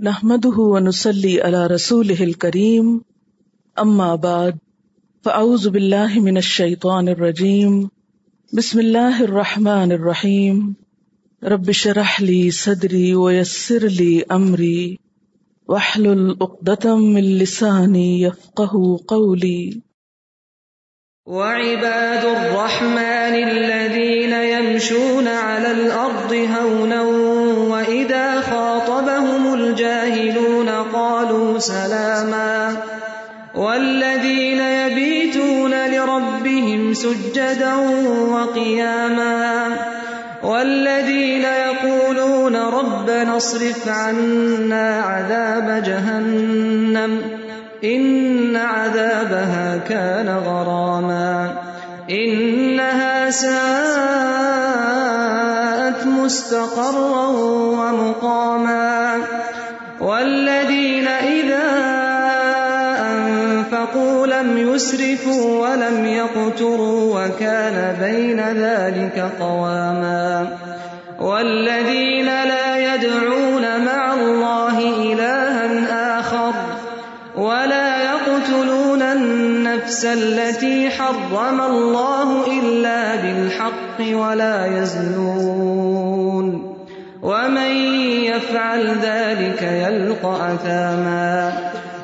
نحمده ونسلي على رسوله الكريم، أما بعد، فأعوذ بالله من الشيطان الرجيم، بسم الله الرحمن الرحيم، رب شرح لي صدري ويسر لي أمري، واحلل عقدة من لساني يفقه قولي. وعباد الرحمن الذين يمشون على الأرض هونا قالوا سلاما والذين يبيتون لربهم سجدا وقياما. والذين يقولون ربنا اصرف عنا عذاب جهنم إن عذابها كان غراما. إنها ساءت مستقرا ومقاما. أنفقوا يسرفوا ولم يقتروا وكان بين ذلك قواما. والذين لا يدعون مع الله إلها آخر ولا يقتلون النفس التي حرم الله إلا بالحق ولا يزنون. ومن يفعل ذلك يلقى أثاما.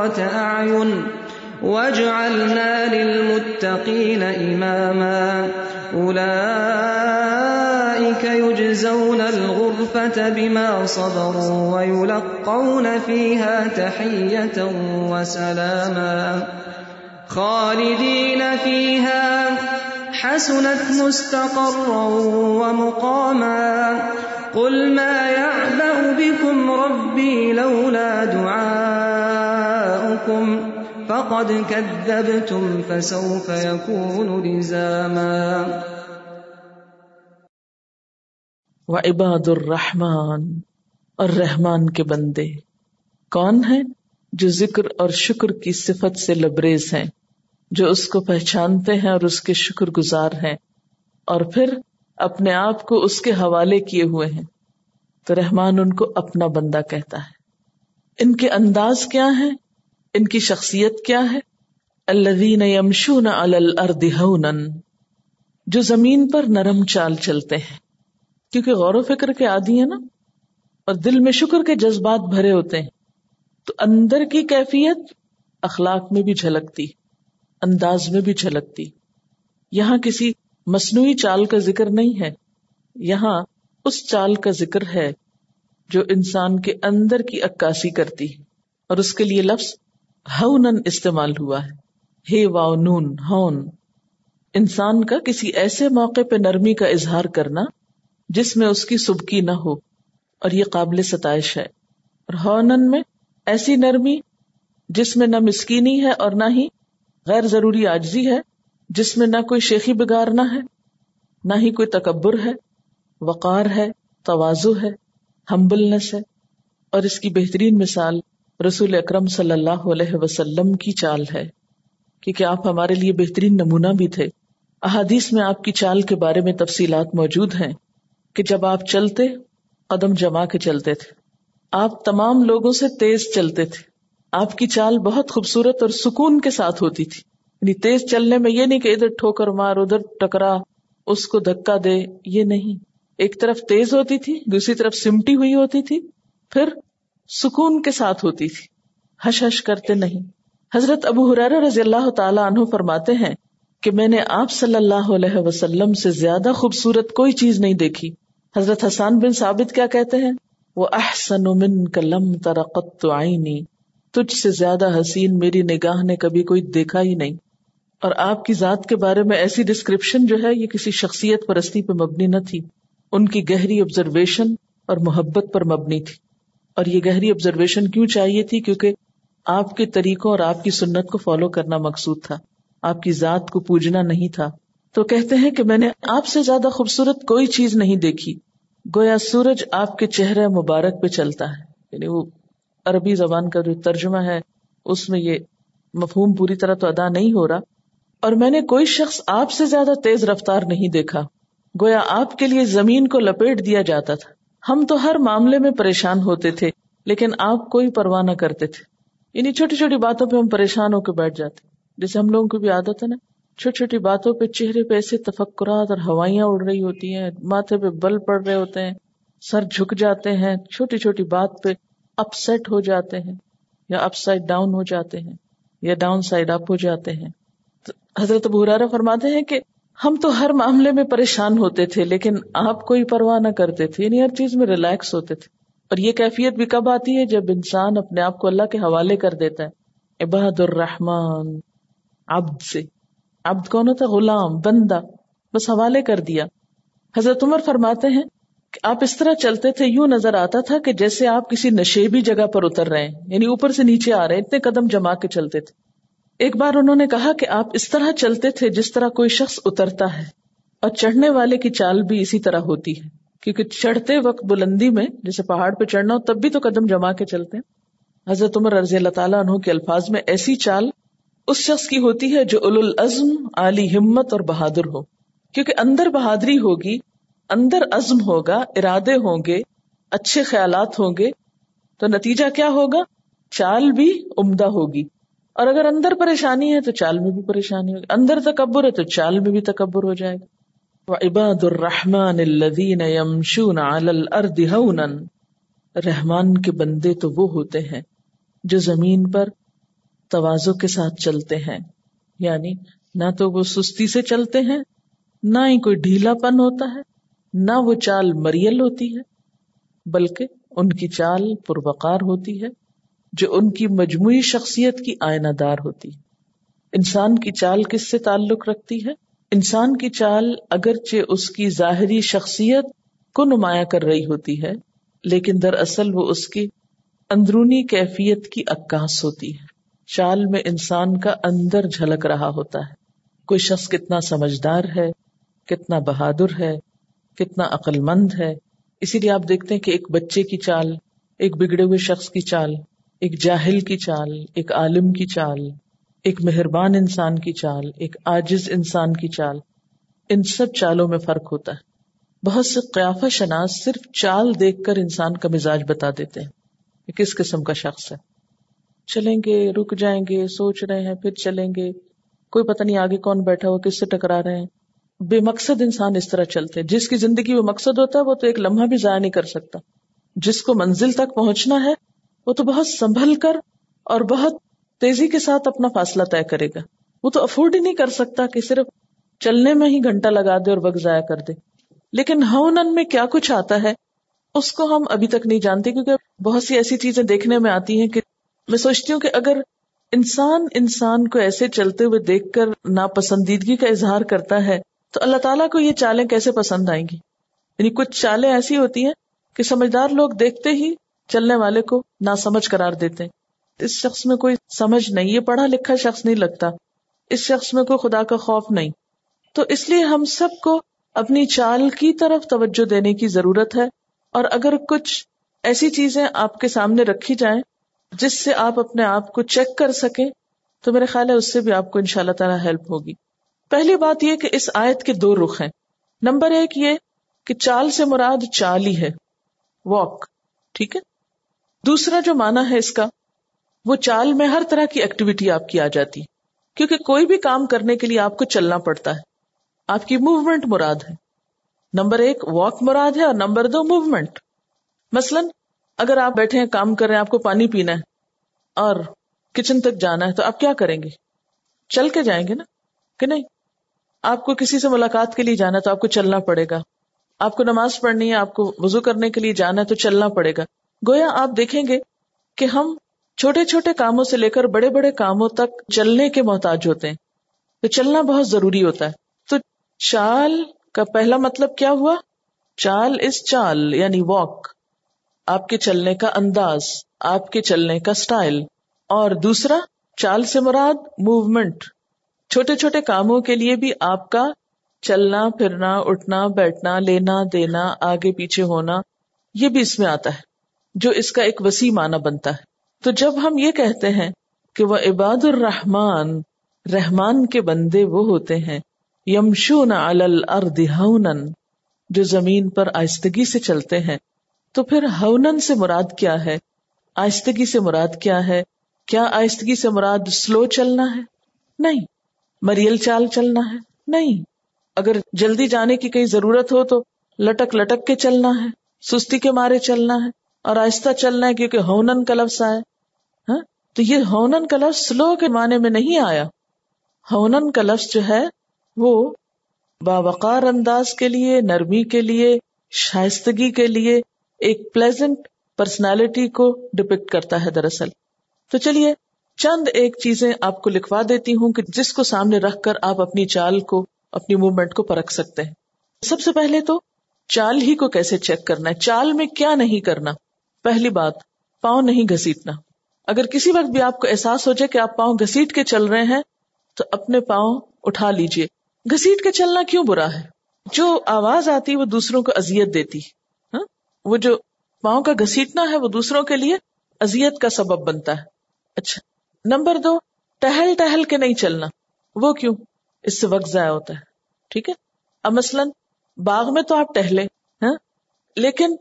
قرة أعين واجعلنا للمتقين إماما أولئك يجزون الغرفة بما صبروا ويلقون فيها تحية وسلاما خالدين فيها حسنت مستقرا ومقاما قل ما يعبأ بكم ربي لولا دعاؤكم فقد كذبتم فسوف يكون لزاما وعباد الرحمن اور رحمان کے بندے، کون ہیں جو ذکر اور شکر کی صفت سے لبریز ہیں، جو اس کو پہچانتے ہیں اور اس کے شکر گزار ہیں، اور پھر اپنے آپ کو اس کے حوالے کیے ہوئے ہیں۔ تو رحمان ان کو اپنا بندہ کہتا ہے۔ ان کے انداز کیا ہے ان کی شخصیت کیا ہے؟ الذین یمشون علی الارض ہونا جو زمین پر نرم چال چلتے ہیں۔ کیونکہ غور و فکر کے عادی ہیں نا، اور دل میں شکر کے جذبات بھرے ہوتے ہیں۔ تو اندر کی کیفیت اخلاق میں بھی جھلکتی، انداز میں بھی جھلکتی۔ یہاں کسی مصنوعی چال کا ذکر نہیں ہے، یہاں اس چال کا ذکر ہے جو انسان کے اندر کی عکاسی کرتی اور اس کے لیے لفظ ہونن استعمال ہوا ہے۔ ہے واؤ نون، ہون۔ انسان کا کسی ایسے موقع پہ نرمی کا اظہار کرنا جس میں اس کی سبکی نہ ہو، اور یہ قابل ستائش ہے۔ اور ہونن میں ایسی نرمی جس میں نہ مسکینی ہے اور نہ ہی غیر ضروری آجزی ہے، جس میں نہ کوئی شیخی بگارنا ہے، نہ ہی کوئی تکبر ہے، وقار ہے توازو ہے، ہمبلنس ہے۔ اور اس کی بہترین مثال رسول اکرم صلی اللہ علیہ وسلم کی چال ہے کیونکہ آپ ہمارے لیے بہترین نمونہ بھی تھے۔ احادیث میں آپ کی چال کے بارے میں تفصیلات موجود ہیں کہ جب آپ چلتے، قدم جما کے چلتے تھے۔ آپ تمام لوگوں سے تیز چلتے تھے۔ آپ کی چال بہت خوبصورت اور سکون کے ساتھ ہوتی تھی۔ یعنی تیز چلنے میں یہ نہیں کہ ادھر ٹھوکر مار، ادھر ٹکرا، اس کو دھکا دے، یہ نہیں۔ ایک طرف تیز ہوتی تھی، دوسری طرف سمٹی ہوئی ہوتی تھی۔ پھر سکون کے ساتھ ہوتی تھی۔ ہش ہش کرتے نہیں۔ حضرت ابو حرار رضی اللہ تعالیٰ عنہ فرماتے ہیں کہ میں نے آپ صلی اللہ علیہ وسلم سے زیادہ خوبصورت کوئی چیز نہیں دیکھی۔ حضرت حسان بن ثابت کیا کہتے ہیں؟ وہ احسن من کلم ترقت آئینی تجھ سے زیادہ حسین میری نگاہ نے کبھی کوئی دیکھا ہی نہیں۔ اور آپ کی ذات کے بارے میں ایسی ڈسکرپشن جو ہے، یہ کسی شخصیت پرستی پہ مبنی نہ تھی۔ ان کی گہری آبزرویشن اور محبت پر مبنی تھی۔ اور یہ گہری آبزرویشن کیوں چاہیے تھی؟ کیونکہ آپ کے طریقوں اور آپ کی سنت کو فالو کرنا مقصود تھا۔ آپ کی ذات کو پوجنا نہیں تھا۔ تو کہتے ہیں کہ میں نے آپ سے زیادہ خوبصورت کوئی چیز نہیں دیکھی۔ گویا سورج آپ کے چہرے مبارک پہ چلتا ہے۔ یعنی وہ عربی زبان کا جو ترجمہ ہے، اس میں یہ مفہوم پوری طرح تو ادا نہیں ہو رہا۔ اور میں نے کوئی شخص آپ سے زیادہ تیز رفتار نہیں دیکھا۔ گویا آپ کے لیے زمین کو لپیٹ دیا جاتا تھا۔ ہم تو ہر معاملے میں پریشان ہوتے تھے، لیکن آپ کوئی پرواہ نہ کرتے تھے۔ یعنی چھوٹی چھوٹی باتوں پہ ہم پریشان ہو کے بیٹھ جاتے۔ جیسے ہم لوگوں کو بھی عادت ہے نا، چھوٹی چھوٹی باتوں پہ چہرے پہ ایسے تفکرات اور ہوائیاں اڑ رہی ہوتی ہیں، ماتھے پہ بل پڑ رہے ہوتے ہیں، سر جھک جاتے ہیں، چھوٹی چھوٹی بات پہ اپ سیٹ ہو جاتے ہیں یا اپ سائڈ ڈاؤن ہو جاتے ہیں یا ڈاؤن سائڈ اپ ہو جاتے ہیں۔ حضرت بحرارہ فرماتے ہیں کہ ہم تو ہر معاملے میں پریشان ہوتے تھے، لیکن آپ کوئی پرواہ نہ کرتے تھے یعنی ہر چیز میں ریلیکس ہوتے تھے۔ اور یہ کیفیت بھی کب آتی ہے؟ جب انسان اپنے آپ کو اللہ کے حوالے کر دیتا ہے۔ عباد الرحمان عبد سے۔ عبد کون ہوتا؟ غلام، بندہ۔ بس حوالے کر دیا۔ حضرت عمر فرماتے ہیں کہ آپ اس طرح چلتے تھے، یوں نظر آتا تھا کہ جیسے آپ کسی نشیبی جگہ پر اتر رہے ہیں یعنی اوپر سے نیچے آ رہے ہیں، اتنے قدم جما کے چلتے تھے۔ ایک بار انہوں نے کہا کہ آپ اس طرح چلتے تھے جس طرح کوئی شخص اترتا ہے، اور چڑھنے والے کی چال بھی اسی طرح ہوتی ہے۔ کیونکہ چڑھتے وقت بلندی میں، جیسے پہاڑ پہ چڑھنا ہو، تب بھی تو قدم جما کے چلتے ہیں۔ حضرت عمر رضی اللہ تعالیٰ عنہ کے الفاظ میں ایسی چال اس شخص کی ہوتی ہے جو اول العزم علی ہمت اور بہادر ہو۔ کیونکہ اندر بہادری ہوگی، اندر عزم ہوگا، ارادے ہوں گے، اچھے خیالات ہوں گے، تو نتیجہ کیا ہوگا؟ چال بھی عمدہ ہوگی۔ اور اگر اندر پریشانی ہے تو چال میں بھی پریشانی ہوگی۔ اندر تکبر ہے تو چال میں بھی تکبر ہو جائے گا۔ عباد الرحمان الذین یمشون علی الارض ہونا رحمان کے بندے تو وہ ہوتے ہیں جو زمین پر توازو کے ساتھ چلتے ہیں۔ یعنی نہ تو وہ سستی سے چلتے ہیں، نہ ہی کوئی ڈھیلا پن ہوتا ہے، نہ وہ چال مریل ہوتی ہے، بلکہ ان کی چال پروقار ہوتی ہے۔ جو ان کی مجموعی شخصیت کی آئینہ دار ہوتی انسان کی چال کس سے تعلق رکھتی ہے؟ انسان کی چال اگرچہ اس کی ظاہری شخصیت کو نمایاں کر رہی ہوتی ہے، لیکن دراصل وہ اس کی اندرونی کیفیت کی عکاس ہوتی ہے۔ چال میں انسان کا اندر جھلک رہا ہوتا ہے۔ کوئی شخص کتنا سمجھدار ہے، کتنا بہادر ہے، کتنا عقل مند ہے۔ اسی لیے آپ دیکھتے ہیں کہ ایک بچے کی چال، ایک بگڑے ہوئے شخص کی چال ایک جاہل کی چال، ایک عالم کی چال، ایک مہربان انسان کی چال، ایک آجز انسان کی چال، ان سب چالوں میں فرق ہوتا ہے۔ بہت سے قیافہ شناس صرف چال دیکھ کر انسان کا مزاج بتا دیتے ہیں کس قسم کا شخص ہے۔ چلیں گے، رک جائیں گے، سوچ رہے ہیں، پھر چلیں گے۔ کوئی پتہ نہیں آگے کون بیٹھا ہو کس سے ٹکرا رہے ہیں۔ بے مقصد انسان اس طرح چلتے جس کی زندگی میں مقصد ہوتا ہے، وہ تو ایک لمحہ بھی ضائع نہیں کر سکتا۔ جس کو منزل تک پہنچنا ہے وہ تو بہت سنبھل کر اور بہت تیزی کے ساتھ اپنا فاصلہ طے کرے گا۔ وہ تو افورڈ ہی نہیں کر سکتا کہ صرف چلنے میں ہی گھنٹہ لگا دے اور وقت ضائع کر دے۔ لیکن ہونن میں کیا کچھ آتا ہے، اس کو ہم ابھی تک نہیں جانتے کیونکہ بہت سی ایسی چیزیں دیکھنے میں آتی ہیں کہ میں سوچتی ہوں کہ اگر انسان انسان کو ایسے چلتے ہوئے دیکھ کر ناپسندیدگی کا اظہار کرتا ہے، تو اللہ تعالیٰ کو یہ چالیں کیسے پسند آئیں گی؟ یعنی کچھ چالیں ایسی ہوتی ہیں کہ سمجھدار لوگ دیکھتے ہی چلنے والے کو نہ سمجھ کرار دیتے ہیں۔ اس شخص میں کوئی سمجھ نہیں، یہ پڑھا لکھا شخص نہیں لگتا۔ اس شخص میں کوئی خدا کا خوف نہیں۔ تو اس لیے ہم سب کو اپنی چال کی طرف توجہ دینے کی ضرورت ہے۔ اور اگر کچھ ایسی چیزیں آپ کے سامنے رکھی جائیں جس سے آپ اپنے آپ کو چیک کر سکیں، تو میرے خیال ہے اس سے بھی آپ کو ان شاء اللہ تعالیٰ ہیلپ ہوگی۔ پہلی بات یہ کہ اس آیت کے دو رخ ہیں۔ نمبر ایک یہ کہ چال سے مراد چال ہی ہے، واک، ٹھیک ہے؟ دوسرا جو مانا ہے اس کا، وہ چال میں ہر طرح کی ایکٹیویٹی آپ کی آ جاتی۔ کیونکہ کوئی بھی کام کرنے کے لیے آپ کو چلنا پڑتا ہے۔ آپ کی موومنٹ مراد ہے۔ نمبر ایک واک مراد ہے اور نمبر دو موومنٹ مثلاً، اگر آپ بیٹھے ہیں، کام کر رہے ہیں، آپ کو پانی پینا ہے اور کچن تک جانا ہے، تو آپ کیا کریں گے؟ چل کے جائیں گے نا؟ کہ نہیں؟ آپ کو کسی سے ملاقات کے لیے جانا ہے تو آپ کو چلنا پڑے گا۔ آپ کو نماز پڑھنی ہے، آپ کو وضو کرنے کے لیے جانا ہے تو چلنا پڑے گا۔ گویا آپ دیکھیں گے کہ ہم چھوٹے چھوٹے کاموں سے لے کر بڑے بڑے کاموں تک چلنے کے محتاج ہوتے ہیں۔ تو چلنا بہت ضروری ہوتا ہے۔ تو چال کا پہلا مطلب کیا ہوا؟ چال از چال یعنی واک آپ کے چلنے کا انداز، آپ کے چلنے کا سٹائل اور دوسرا، چال سے مراد موومنٹ چھوٹے چھوٹے کاموں کے لیے بھی آپ کا چلنا، پھرنا، اٹھنا، بیٹھنا، لینا، دینا، آگے پیچھے ہونا، یہ بھی اس میں آتا ہے۔ جو اس کا ایک وسیع معنی بنتا ہے۔ تو جب ہم یہ کہتے ہیں کہ وہ عباد الرحمان رحمان کے بندے وہ ہوتے ہیں، یمشون الارض ہونن، جو زمین پر آہستگی سے چلتے ہیں، تو پھر ہونن سے مراد کیا ہے؟ آہستگی سے مراد کیا ہے؟ کیا آہستگی سے مراد سلو چلنا ہے؟ نہیں۔ مریل چال چلنا ہے؟ نہیں۔ اگر جلدی جانے کی کئی ضرورت ہو تو لٹک لٹک کے چلنا ہے، سستی کے مارے چلنا ہے۔ اور آہستہ چلنا ہے کیونکہ ہونن کا لفظ آئے ہاں؟ تو یہ ہونن کا لفظ سلو کے معنی میں نہیں آیا۔ ہونن کا لفظ جو ہے وہ باوقار انداز کے لیے، نرمی کے لیے، شائستگی کے لیے ایک پلیزنٹ پرسنالٹی کو ڈپکٹ کرتا ہے دراصل۔ تو چلیے، چند ایک چیزیں آپ کو لکھوا دیتی ہوں کہ جس کو سامنے رکھ کر آپ اپنی چال کو، اپنی موومنٹ کو پرکھ سکتے ہیں۔ سب سے پہلے تو چال ہی کو کیسے چیک کرنا ہے؟ چال میں کیا نہیں کرنا؟ پہلی بات، پاؤں نہیں گھسیٹنا۔ اگر کسی وقت بھی آپ کو احساس ہو جائے کہ آپ پاؤں گھسیٹ کے چل رہے ہیں، تو اپنے پاؤں اٹھا لیجیے گھسیٹ کے چلنا کیوں برا ہے؟ جو آواز آتی وہ دوسروں کو ازیت دیتی۔ ہاں؟ وہ جو پاؤں کا گھسیٹنا ہے وہ دوسروں کے لیے ازیت کا سبب بنتا ہے۔ اچھا نمبر دو، ٹہل ٹہل کے نہیں چلنا۔ وہ کیوں؟ اس سے وقت ضائع ہوتا ہے۔ ٹھیک ہے؟ اب مثلاً، باغ میں تو آپ ٹہلے ہاں؟ لیکن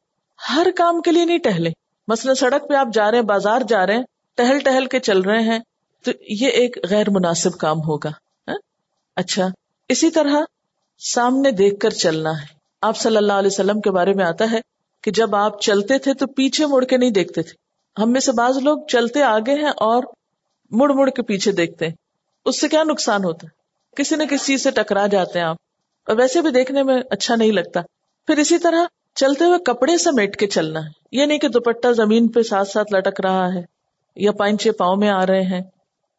ہر کام کے لیے نہیں ٹہلے۔ مثلاً سڑک پہ آپ جا رہے ہیں، بازار جا رہے ہیں، ٹہل ٹہل کے چل رہے ہیں، تو یہ ایک غیر مناسب کام ہوگا۔ ہاں؟ اچھا اسی طرح سامنے دیکھ کر چلنا ہے۔ آپ صلی اللہ علیہ وسلم کے بارے میں آتا ہے کہ جب آپ چلتے تھے تو پیچھے مڑ کے نہیں دیکھتے تھے۔ ہم میں سے بعض لوگ چلتے آگے ہیں اور مڑ مڑ کے پیچھے دیکھتے ہیں۔ اس سے کیا نقصان ہوتا؟ ہے کسی نہ کسی چیز سے ٹکرا جاتے ہیں آپ۔ اور ویسے بھی دیکھنے میں اچھا نہیں لگتا۔ پھر اسی طرح چلتے ہوئے کپڑے سمیٹ کے چلنا ہے یہ نہیں کہ دوپٹہ زمین پہ ساتھ ساتھ لٹک رہا ہے یا پائنچے پاؤں میں آ رہے ہیں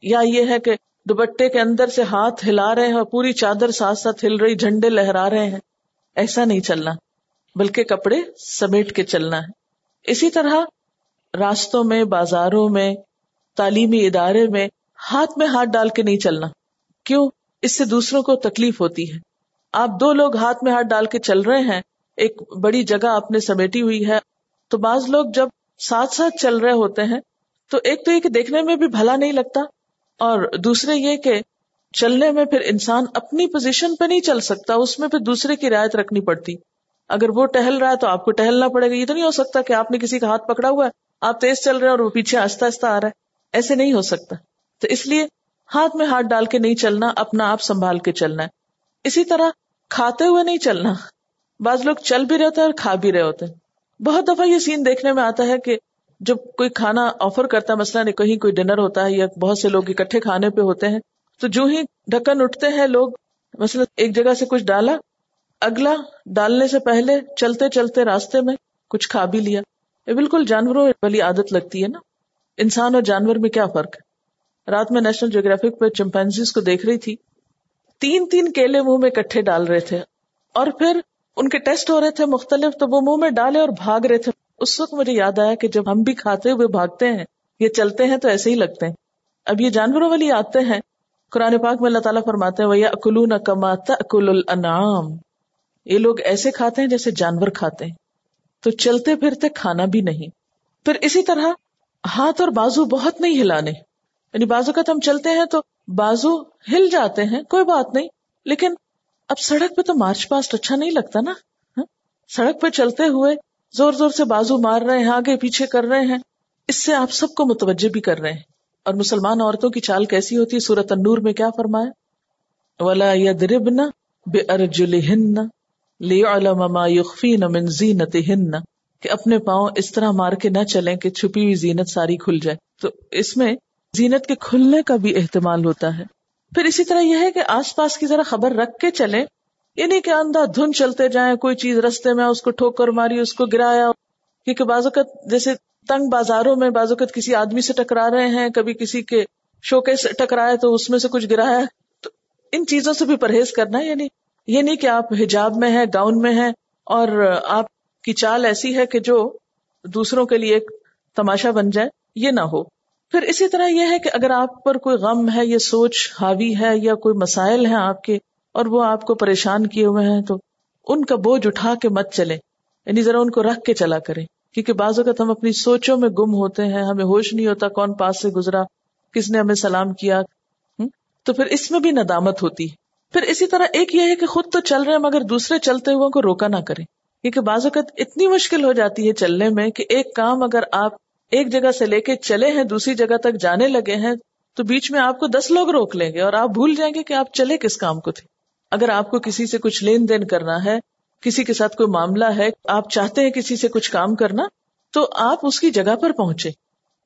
یا یہ ہے کہ دوپٹے کے اندر سے ہاتھ ہلا رہے ہیں اور پوری چادر ساتھ ساتھ ہل رہی جھنڈے لہرا رہے ہیں ایسا نہیں چلنا بلکہ کپڑے سمیٹ کے چلنا ہے اسی طرح راستوں میں، بازاروں میں، تعلیمی ادارے میں ہاتھ میں ہاتھ ڈال کے نہیں چلنا کیوں؟ اس سے دوسروں کو تکلیف ہوتی ہے۔ آپ دو لوگ ہاتھ میں ہاتھ ڈال کے چل رہے ہیں ایک بڑی جگہ آپ نے سمیٹی ہوئی ہے۔ تو بعض لوگ جب ساتھ ساتھ چل رہے ہوتے ہیں، تو ایک تو یہ کہ دیکھنے میں بھی بھلا نہیں لگتا، اور دوسرے یہ کہ چلنے میں پھر انسان اپنی پوزیشن پہ نہیں چل سکتا، اس میں پھر دوسرے کی رعایت رکھنی پڑتی۔ اگر وہ ٹہل رہا ہے تو آپ کو ٹہلنا پڑے گا۔ یہ تو نہیں ہو سکتا کہ آپ نے کسی کا ہاتھ پکڑا ہوا ہے، آپ تیز چل رہے ہیں اور وہ پیچھے آہستہ آہستہ آ رہا ہے۔ ایسے نہیں ہو سکتا۔ تو اس لیے ہاتھ میں ہاتھ ڈال کے نہیں چلنا، اپنا آپ سنبھال کے چلنا ہے۔ اسی طرح کھاتے ہوئے نہیں چلنا۔ بعض لوگ چل بھی رہے ہوتے ہیں اور کھا بھی رہے ہوتے ہیں۔ بہت دفعہ یہ سین دیکھنے میں آتا ہے کہ جب کوئی کھانا آفر کرتا ہے مسئلہ کہیں کوئی ڈنر ہوتا ہے یا بہت سے لوگ اکٹھے کھانے پہ ہوتے ہیں، تو جو ہی ڈھکن اٹھتے ہیں لوگ، مثلا ایک جگہ سے کچھ ڈالا، اگلا ڈالنے سے پہلے چلتے چلتے راستے میں کچھ کھا بھی لیا۔ یہ بالکل جانوروں والی عادت لگتی ہے نا۔ انسان اور جانور میں کیا فرق ہے؟ رات میں نیشنل جیوگرافک پہ چمپینزیز کو دیکھ رہی تھی۔ تین تین کیلے منہ میں کٹھے ڈال رہے تھے۔ اور پھر ان کے ٹیسٹ ہو رہے تھے مختلف، تو وہ منہ میں ڈالے اور بھاگ رہے تھے۔ اس وقت مجھے یاد آیا کہ جب ہم بھی کھاتے ہوئے بھاگتے ہیں، یہ چلتے ہیں تو ایسے ہی لگتے ہیں۔ اب یہ جانوروں والی آتے ہیں۔ قرآن پاک میں اللہ تعالیٰ فرماتے ہیں اکلو نہ کماتا اکل الانعام یہ لوگ ایسے کھاتے ہیں جیسے جانور کھاتے ہیں۔ تو چلتے پھرتے کھانا بھی نہیں۔ پھر اسی طرح ہاتھ اور بازو بہت نہیں ہلانے۔ یعنی بازو کا ہم چلتے ہیں تو بازو ہل جاتے ہیں، کوئی بات نہیں۔ لیکن اب سڑک پہ تو مارچ پاسٹ اچھا نہیں لگتا نا ہاں؟ سڑک پہ چلتے ہوئے زور زور سے بازو مار رہے ہیں، آگے پیچھے کر رہے ہیں۔ اس سے آپ سب کو متوجہ بھی کر رہے ہیں۔ اور مسلمان عورتوں کی چال کیسی ہوتی ہے؟ سورت انور میں کیا فرمایا؟ ولا یا دربنا بے ارجلہن لی علما یقفی من زینت ہن کہ اپنے پاؤں اس طرح مار کے نہ چلیں کہ چھپی ہوئی زینت ساری کھل جائے۔ تو اس میں زینت کے کھلنے کا بھی احتمال ہوتا ہے۔ پھر اسی طرح یہ ہے کہ آس پاس کی ذرا خبر رکھ کے چلیں۔ یعنی کہ اندھا دھن چلتے جائیں، کوئی چیز رستے میں اس کو ٹھوک کر ماری، اس کو گرایا۔ کیونکہ بعض اوقات جیسے تنگ بازاروں میں بعض اوقات کسی آدمی سے ٹکرا رہے ہیں، کبھی کسی کے شوکے سے ٹکرائے تو اس میں سے کچھ گرایا تو ان چیزوں سے بھی پرہیز کرنا یعنی یہ نہیں کہ آپ حجاب میں ہیں، گاؤن میں ہیں، اور آپ کی چال ایسی ہے کہ جو دوسروں کے لیے ایک تماشا بن جائے۔ یہ نہ ہو۔ پھر اسی طرح یہ ہے کہ اگر آپ پر کوئی غم ہے، یہ سوچ حاوی ہے یا کوئی مسائل ہیں آپ کے اور وہ آپ کو پریشان کیے ہوئے ہیں، تو ان کا بوجھ اٹھا کے مت چلے یعنی ذرا ان کو رکھ کے چلا کریں۔ کیونکہ بعض اوقات ہم اپنی سوچوں میں گم ہوتے ہیں، ہمیں ہوش نہیں ہوتا کون پاس سے گزرا، کس نے ہمیں سلام کیا۔ تو پھر اس میں بھی ندامت ہوتی ہے۔ پھر اسی طرح ایک یہ ہے کہ خود تو چل رہے ہیں، مگر دوسرے چلتے ہوئے کو روکا نہ کریں۔ کیونکہ بعض اوقات اتنی مشکل ہو جاتی ہے چلنے میں کہ ایک کام اگر آپ ایک جگہ سے لے کے چلے ہیں، دوسری جگہ تک جانے لگے ہیں، تو بیچ میں آپ کو دس لوگ روک لیں گے اور آپ بھول جائیں گے کہ آپ چلے کس کام کو تھے۔ اگر آپ کو کسی سے کچھ لین دین کرنا ہے، کسی کے ساتھ کوئی معاملہ ہے، آپ چاہتے ہیں کسی سے کچھ کام کرنا، تو آپ اس کی جگہ پر پہنچے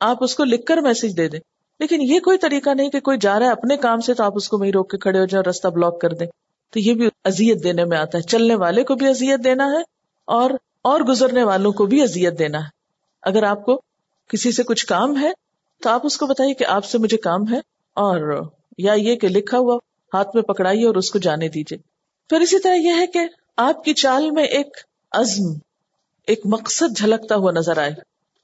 آپ اس کو لکھ کر میسج دے دیں۔ لیکن یہ کوئی طریقہ نہیں کہ کوئی جا رہا ہے اپنے کام سے تو آپ اس کو وہیں روک کے کھڑے ہو جائیں اور رستہ بلاک کر دیں۔ تو یہ بھی ازیت دینے میں آتا ہے۔ چلنے والے کو بھی ازیت دینا ہے اور اور گزرنے والوں کو بھی ازیت دینا ہے۔ اگر آپ کو کسی سے کچھ کام ہے تو آپ اس کو بتائیے کہ آپ سے مجھے کام ہے اور یا یہ کہ لکھا ہوا ہاتھ میں پکڑائیے اور اس کو جانے دیجیے۔ پھر اسی طرح یہ ہے کہ آپ کی چال میں ایک عزم، ایک مقصد جھلکتا ہوا نظر آئے۔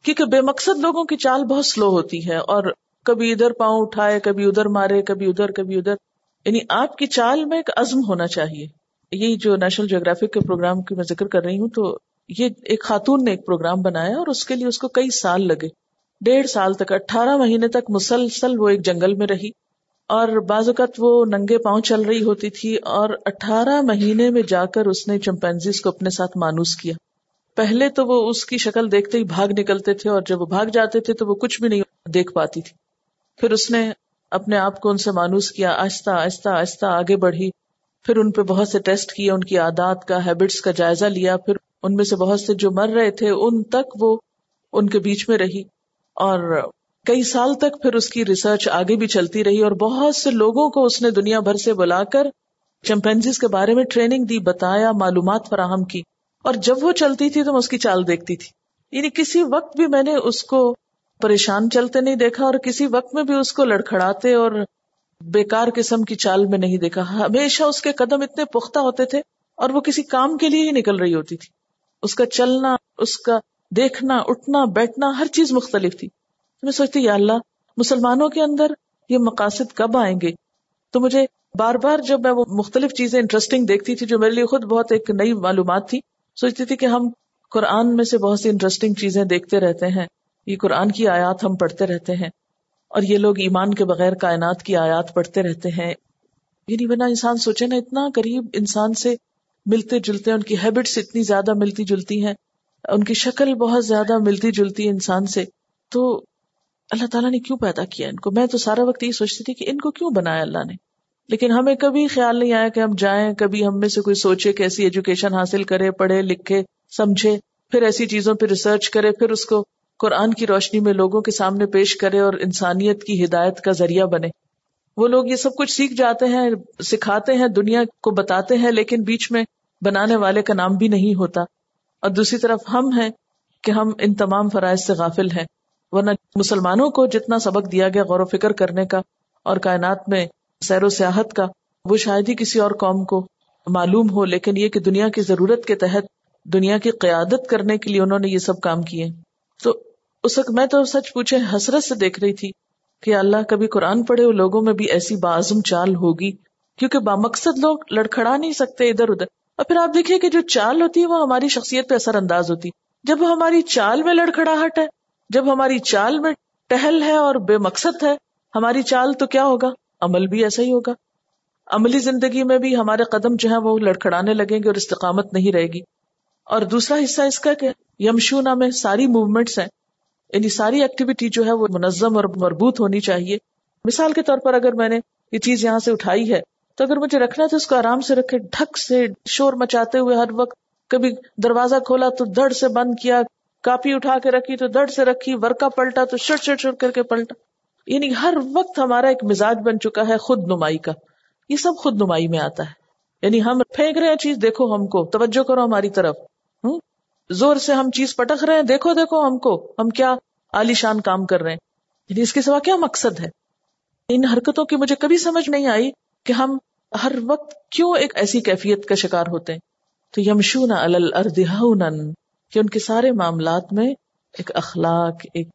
کیونکہ بے مقصد لوگوں کی چال بہت سلو ہوتی ہے اور کبھی ادھر پاؤں اٹھائے، کبھی ادھر مارے، کبھی ادھر کبھی ادھر۔ یعنی آپ کی چال میں ایک عزم ہونا چاہیے۔ یہ جو نیشنل جیوگرافک کے پروگرام کی میں ذکر کر رہی ہوں تو یہ ایک خاتون نے ایک پروگرام بنایا اور اس کے لیے اس کو کئی سال لگے۔ ڈیڑھ سال تک، اٹھارہ مہینے تک مسلسل وہ ایک جنگل میں رہی اور بعض اوقات وہ ننگے پاؤں چل رہی ہوتی تھی اور اٹھارہ مہینے میں جا کر اس نے چمپینزیز کو اپنے ساتھ مانوس کیا۔ پہلے تو وہ اس کی شکل دیکھتے ہی بھاگ نکلتے تھے اور جب وہ بھاگ جاتے تھے تو وہ کچھ بھی نہیں دیکھ پاتی تھی۔ پھر اس نے اپنے آپ کو ان سے مانوس کیا، آہستہ آہستہ آہستہ آگے بڑھی۔ پھر ان پہ بہت سے ٹیسٹ کیے، ان کی عادات کا، ہیبٹس کا جائزہ لیا۔ پھر ان میں سے بہت سے جو مر رہے تھے، ان تک وہ ان کے بیچ میں رہی۔ اور کئی سال تک پھر اس کی ریسرچ آگے بھی چلتی رہی اور بہت سے لوگوں کو اس نے دنیا بھر سے بلا کر چمپینزیز کے بارے میں ٹریننگ دی، بتایا، معلومات فراہم کی۔ اور جب وہ چلتی تھی تو میں اس کی چال دیکھتی تھی۔ یعنی کسی وقت بھی میں نے اس کو پریشان چلتے نہیں دیکھا اور کسی وقت میں بھی اس کو لڑکھڑاتے اور بیکار قسم کی چال میں نہیں دیکھا۔ ہمیشہ اس کے قدم اتنے پختہ ہوتے تھے اور وہ کسی کام کے لیے ہی نکل رہی ہوتی تھی۔ اس کا چلنا، اس کا دیکھنا، اٹھنا، بیٹھنا، ہر چیز مختلف تھی۔ میں سوچتی یا اللہ، مسلمانوں کے اندر یہ مقاصد کب آئیں گے؟ تو مجھے بار بار جب میں وہ مختلف چیزیں انٹرسٹنگ دیکھتی تھی، جو میرے لیے خود بہت ایک نئی معلومات تھی، سوچتی تھی کہ ہم قرآن میں سے بہت سی انٹرسٹنگ چیزیں دیکھتے رہتے ہیں۔ یہ قرآن کی آیات ہم پڑھتے رہتے ہیں۔ اور یہ لوگ ایمان کے بغیر کائنات کی آیات پڑھتے رہتے ہیں۔ یعنی بنا انسان سوچے نا، اتنا قریب انسان سے ملتے جلتے ان کی ہیبٹس اتنی زیادہ ملتی جلتی ہیں، ان کی شکل بہت زیادہ ملتی جلتی ہے انسان سے۔ تو اللہ تعالیٰ نے کیوں پیدا کیا ان کو؟ میں تو سارا وقت یہ سوچتی تھی کہ ان کو کیوں بنایا اللہ نے؟ لیکن ہمیں کبھی خیال نہیں آیا کہ ہم جائیں، کبھی ہم میں سے کوئی سوچے کہ ایسی ایجوکیشن حاصل کرے، پڑھے، لکھے، سمجھے، پھر ایسی چیزوں پہ ریسرچ کرے، پھر اس کو قرآن کی روشنی میں لوگوں کے سامنے پیش کرے اور انسانیت کی ہدایت کا ذریعہ بنے۔ وہ لوگ یہ سب کچھ سیکھ جاتے ہیں، سکھاتے ہیں، دنیا کو بتاتے ہیں، لیکن بیچ میں بنانے والے کا نام بھی نہیں ہوتا۔ اور دوسری طرف ہم ہیں کہ ہم ان تمام فرائض سے غافل ہیں۔ ورنہ مسلمانوں کو جتنا سبق دیا گیا غور و فکر کرنے کا اور کائنات میں سیر و سیاحت کا، وہ شاید ہی کسی اور قوم کو معلوم ہو۔ لیکن یہ کہ دنیا کی ضرورت کے تحت دنیا کی قیادت کرنے کے لیے انہوں نے یہ سب کام کیے۔ تو اس وقت میں تو سچ پوچھے حسرت سے دیکھ رہی تھی کہ اللہ کبھی قرآن پڑھے وہ لوگوں میں بھی ایسی بازم چال ہوگی، کیونکہ بامقصد لوگ لڑکھڑا نہیں سکتے ادھر ادھر۔ اور پھر آپ دیکھیے کہ جو چال ہوتی ہے وہ ہماری شخصیت پہ اثر انداز ہوتی۔ جب ہماری چال میں لڑکھڑاہٹ ہے، جب ہماری چال میں ٹہل ہے اور بے مقصد ہے، ہماری چال تو کیا ہوگا؟ عمل بھی ایسا ہی ہوگا۔ عملی زندگی میں بھی ہمارے قدم جو ہے وہ لڑکھڑانے لگیں گے اور استقامت نہیں رہے گی۔ اور دوسرا حصہ اس کا کہ یمشونا میں ساری موومنٹس ہیں۔ یعنی ساری ایکٹیویٹی جو ہے وہ منظم اور مربوط ہونی چاہیے۔ مثال کے طور پر اگر میں نے یہ چیز یہاں سے اٹھائی ہے، تو اگر مجھے رکھنا تو اس کو آرام سے رکھے، ڈھک سے شور مچاتے ہوئے ہر وقت کبھی دروازہ کھولا تو دڑ سے بند کیا، کاپی اٹھا کے رکھی تو دڑ سے رکھی ورکا پلٹا تو شٹ شٹ شٹ کر کے پلٹا۔ یعنی ہر وقت ہمارا ایک مزاج بن چکا ہے خود نمائی کا۔ یہ سب خود نمائی میں آتا ہے۔ یعنی ہم پھینک رہے ہیں چیز، دیکھو ہم کو، توجہ کرو ہماری طرف۔ ہوں؟ زور سے ہم چیز پٹک رہے ہیں، دیکھو دیکھو ہم کو، ہم کیا عالیشان کام کر رہے ہیں۔ یعنی اس کے سوا کیا مقصد ہے؟ ان حرکتوں کی مجھے کبھی سمجھ نہیں آئی کہ ہم ہر وقت کیوں ایک ایسی کیفیت کا شکار ہوتے ہیں۔ تو یمشون کہ ان کے سارے معاملات میں ایک اخلاق، ایک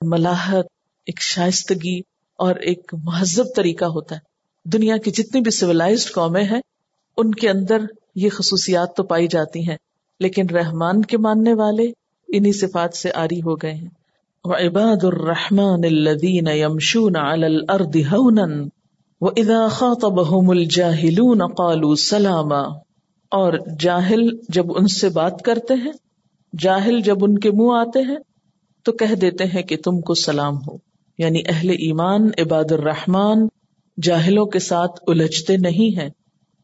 ملاحت، ایک شائستگی اور ایک مہذب طریقہ ہوتا ہے۔ دنیا کی جتنی بھی سویلائزڈ قومیں ہیں، ان کے اندر یہ خصوصیات تو پائی جاتی ہیں۔ لیکن رحمان کے ماننے والے انہی صفات سے آری ہو گئے ہیں۔ وعباد الرحمن الذين يمشون على الارض هونا واذا خاطبهم الجاهلون قالوا سلاما۔ اور جاہل جب ان سے بات کرتے ہیں، جاہل جب ان کے منہ آتے ہیں، تو کہہ دیتے ہیں کہ تم کو سلام ہو۔ یعنی اہل ایمان، عباد الرحمان جاہلوں کے ساتھ الجھتے نہیں ہیں۔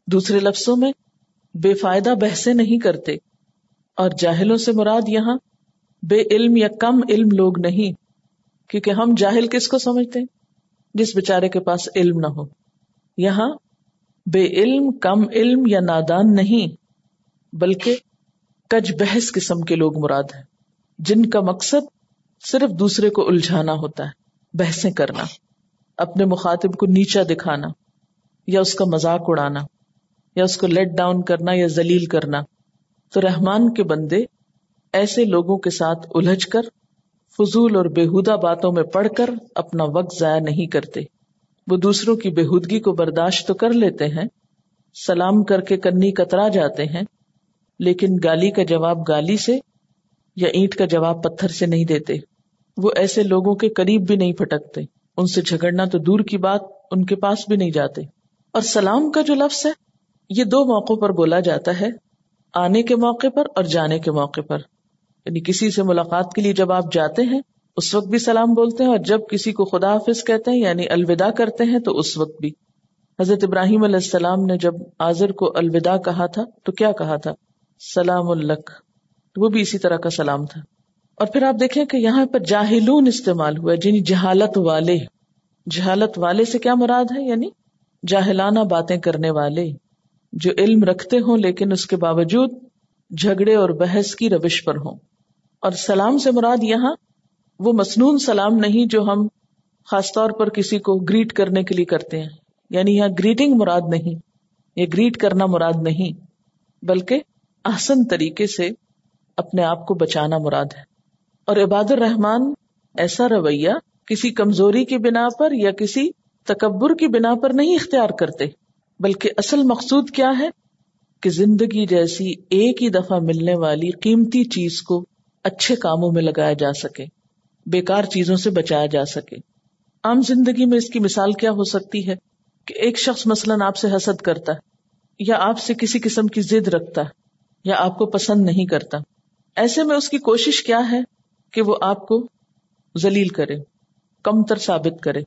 دوسرے لفظوں میں، بے فائدہ بحثیں نہیں کرتے۔ اور جاہلوں سے مراد یہاں بے علم یا کم علم لوگ نہیں، کیونکہ ہم جاہل کس کو سمجھتے ہیں؟ جس بےچارے کے پاس علم نہ ہو۔ یہاں بے علم، کم علم یا نادان نہیں، بلکہ کج بحث قسم کے لوگ مراد ہیں، جن کا مقصد صرف دوسرے کو الجھانا ہوتا ہے، بحثیں کرنا، اپنے مخاطب کو نیچا دکھانا، یا اس کا مذاق اڑانا، یا اس کو لیٹ ڈاؤن کرنا یا ذلیل کرنا۔ تو رحمان کے بندے ایسے لوگوں کے ساتھ الجھ کر، فضول اور بےحدہ باتوں میں پڑھ کر اپنا وقت ضائع نہیں کرتے۔ وہ دوسروں کی بےحدگی کو برداشت تو کر لیتے ہیں، سلام کر کے کنی کترا جاتے ہیں، لیکن گالی کا جواب گالی سے یا اینٹ کا جواب پتھر سے نہیں دیتے۔ وہ ایسے لوگوں کے قریب بھی نہیں پھٹکتے۔ ان سے جھگڑنا تو دور کی بات، ان کے پاس بھی نہیں جاتے۔ اور سلام کا جو لفظ ہے، یہ دو موقعوں پر بولا جاتا ہے۔ آنے کے موقع پر اور جانے کے موقع پر۔ یعنی کسی سے ملاقات کے لیے جب آپ جاتے ہیں، اس وقت بھی سلام بولتے ہیں اور جب کسی کو خدا حافظ کہتے ہیں یعنی الوداع کرتے ہیں، تو اس وقت بھی۔ حضرت ابراہیم علیہ السلام نے جب آزر کو الوداع کہا تھا، تو کیا کہا تھا؟ سلام الک وہ بھی اسی طرح کا سلام تھا۔ اور پھر آپ دیکھیں کہ یہاں پر جاہلون استعمال ہوا جن جہالت والے۔ جہالت والے سے کیا مراد ہے؟ یعنی جاہلانہ باتیں کرنے والے۔ جو علم رکھتے ہوں لیکن اس کے باوجود جھگڑے اور بحث کی روش پر ہوں۔ اور سلام سے مراد یہاں وہ مصنون سلام نہیں جو ہم خاص طور پر کسی کو گریٹ کرنے کے لیے کرتے ہیں۔ یعنی یہاں گریٹنگ مراد نہیں، یہ گریٹ کرنا مراد نہیں، بلکہ احسن طریقے سے اپنے آپ کو بچانا مراد ہے۔ اور عباد الرحمان ایسا رویہ کسی کمزوری کی بنا پر یا کسی تکبر کی بنا پر نہیں اختیار کرتے۔ بلکہ اصل مقصود کیا ہے؟ کہ زندگی جیسی ایک ہی دفعہ ملنے والی قیمتی چیز کو اچھے کاموں میں لگایا جا سکے، بیکار چیزوں سے بچایا جا سکے۔ عام زندگی میں اس کی مثال کیا ہو سکتی ہے؟ کہ ایک شخص مثلاً آپ سے حسد کرتا ہے، یا آپ سے کسی قسم کی ضد رکھتا ہے، یا آپ کو پسند نہیں کرتا۔ ایسے میں اس کی کوشش کیا ہے؟ کہ وہ آپ کو ذلیل کرے کم تر ثابت کرے۔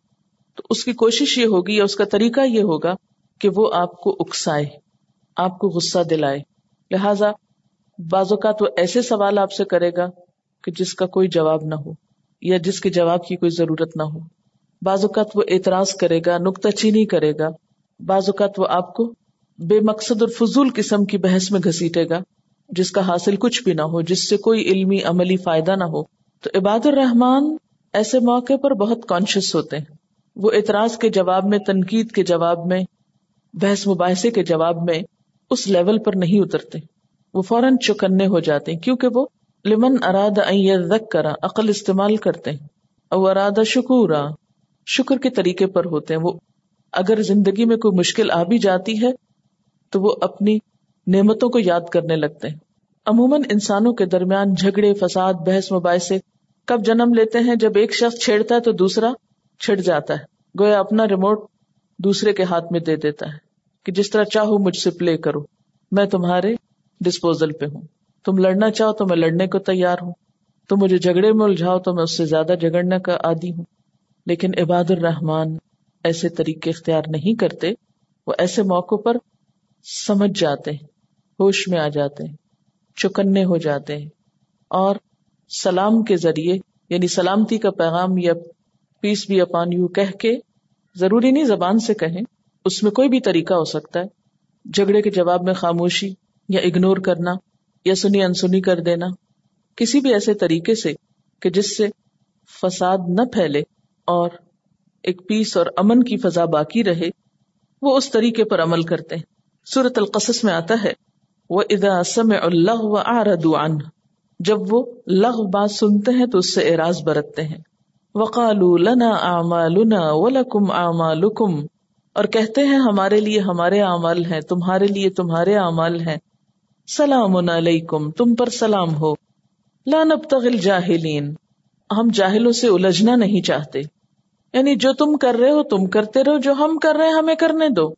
تو اس کی کوشش یہ ہوگی یا اس کا طریقہ یہ ہوگا کہ وہ آپ کو اکسائے، آپ کو غصہ دلائے۔ لہذا بعض اوقات وہ ایسے سوال آپ سے کرے گا کہ جس کا کوئی جواب نہ ہو یا جس کے جواب کی کوئی ضرورت نہ ہو۔ بعض اوقات وہ اعتراض کرے گا نکتہ چینی کرے گا۔ بعض اوقات وہ آپ کو بے مقصد اور فضول قسم کی بحث میں گھسیٹے گا، جس کا حاصل کچھ بھی نہ ہو، جس سے کوئی علمی عملی فائدہ نہ ہو۔ تو عباد الرحمان ایسے موقع پر بہت کانشیس ہوتے ہیں۔ وہ اعتراض کے جواب میں، تنقید کے جواب میں بحث مباحثے کے جواب میں اس لیول پر نہیں اترتے۔ وہ فوراً چکنے ہو جاتے ہیں، کیونکہ وہ لمن اراد کرا عقل استعمال کرتے ہیں۔ او ارادہ شکورا، شکر کے طریقے پر ہوتے ہیں۔ وہ اگر زندگی میں کوئی مشکل آ بھی جاتی ہے، تو وہ اپنی نعمتوں کو یاد کرنے لگتے ہیں۔ عموماً انسانوں کے درمیان جھگڑے، فساد، بحث، مباحثے کب جنم لیتے ہیں؟ جب ایک شخص چھیڑتا ہے تو دوسرا چھڑ جاتا ہے۔ گویا اپنا ریموٹ دوسرے کے ہاتھ میں دے دیتا ہے کہ جس طرح چاہو مجھ سے پلے کرو، میں تمہارے ڈسپوزل پہ ہوں۔ تم لڑنا چاہو تو میں لڑنے کو تیار ہوں۔ تم مجھے جھگڑے میں الجھاؤ تو میں اس سے زیادہ جھگڑنے کا عادی ہوں۔ لیکن عباد الرحمان ایسے طریقے اختیار نہیں کرتے، وہ ایسے موقع پر سمجھ جاتے ہیں، ہوش میں آ جاتے ہیں، چکنے ہو جاتے ہیں۔ اور سلام کے ذریعے یعنی سلامتی کا پیغام یا پیس بھی اپان یو کہہ کے ضروری نہیں زبان سے کہیں، اس میں کوئی بھی طریقہ ہو سکتا ہے۔ جھگڑے کے جواب میں خاموشی یا اگنور کرنا یا سنی انسنی کر دینا۔ کسی بھی ایسے طریقے سے کہ جس سے فساد نہ پھیلے اور ایک پیس اور امن کی فضا باقی رہے، وہ اس طریقے پر عمل کرتے ہیں۔ سورت القصص میں آتا ہے وہ ادا سم اللہ و آردان جب وہ لغ بات سنتے ہیں تو اس سے اعراض برتتے ہیں۔ وقال لنا اعمالنا ولکم اعمالکم۔ اور کہتے ہیں، ہمارے لیے ہمارے اعمال ہیں، تمہارے لیے تمہارے اعمال ہیں۔ سلام علیکم، تم پر سلام ہو۔ لا نبتغ الجاہلین۔ ہم جاہلوں سے الجھنا نہیں چاہتے۔ یعنی جو تم کر رہے ہو، تم کرتے رہو۔ جو ہم کر رہے ہیں، ہمیں کرنے دو۔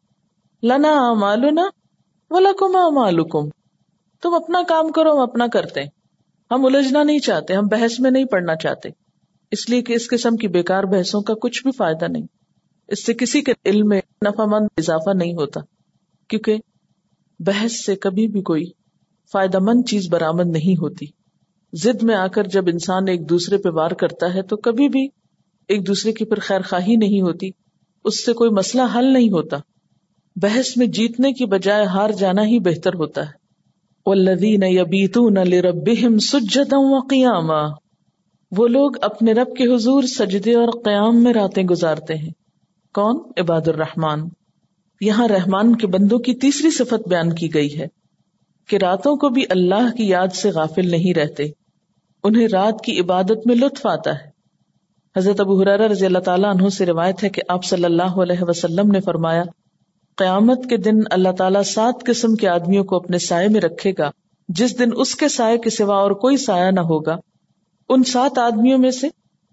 لنا اعمالنا ولکم اعمالکم۔ تم اپنا کام کرو، ہم اپنا کرتے۔ ہم الجھنا نہیں چاہتے، ہم بحث میں نہیں پڑھنا چاہتے۔ اس لیے کہ اس قسم کی بیکار بحثوں کا کچھ بھی فائدہ نہیں۔ اس سے کسی کے علم میں نفع مند اضافہ نہیں ہوتا، کیونکہ بحث سے کبھی بھی کوئی فائدہ مند چیز برآمد نہیں ہوتی۔ زد میں آ کر جب انسان ایک دوسرے پہ وار کرتا ہے تو کبھی بھی ایک دوسرے کی پر خیر خواہی نہیں ہوتی، اس سے کوئی مسئلہ حل نہیں ہوتا۔ بحث میں جیتنے کی بجائے ہار جانا ہی بہتر ہوتا ہے۔ والذین یبیتون لربہم سجدا وقیاما وہ لوگ اپنے رب کے حضور سجدے اور قیام میں راتیں گزارتے ہیں۔ کون؟ عباد الرحمان یہاں رحمان کے بندوں کی تیسری صفت بیان کی گئی ہے کہ راتوں کو بھی اللہ کی یاد سے غافل نہیں رہتے۔ انہیں رات کی عبادت میں لطف آتا ہے۔ حضرت ابو حرار رضی اللہ تعالیٰ عنہ سے روایت ہے کہ آپ صلی اللہ علیہ وسلم نے فرمایا، قیامت کے دن اللہ تعالیٰ سات قسم کے آدمیوں کو اپنے سائے میں رکھے گا، جس دن اس کے سائے کے سوا اور کوئی سایہ نہ ہوگا۔ ان سات آدمیوں میں سے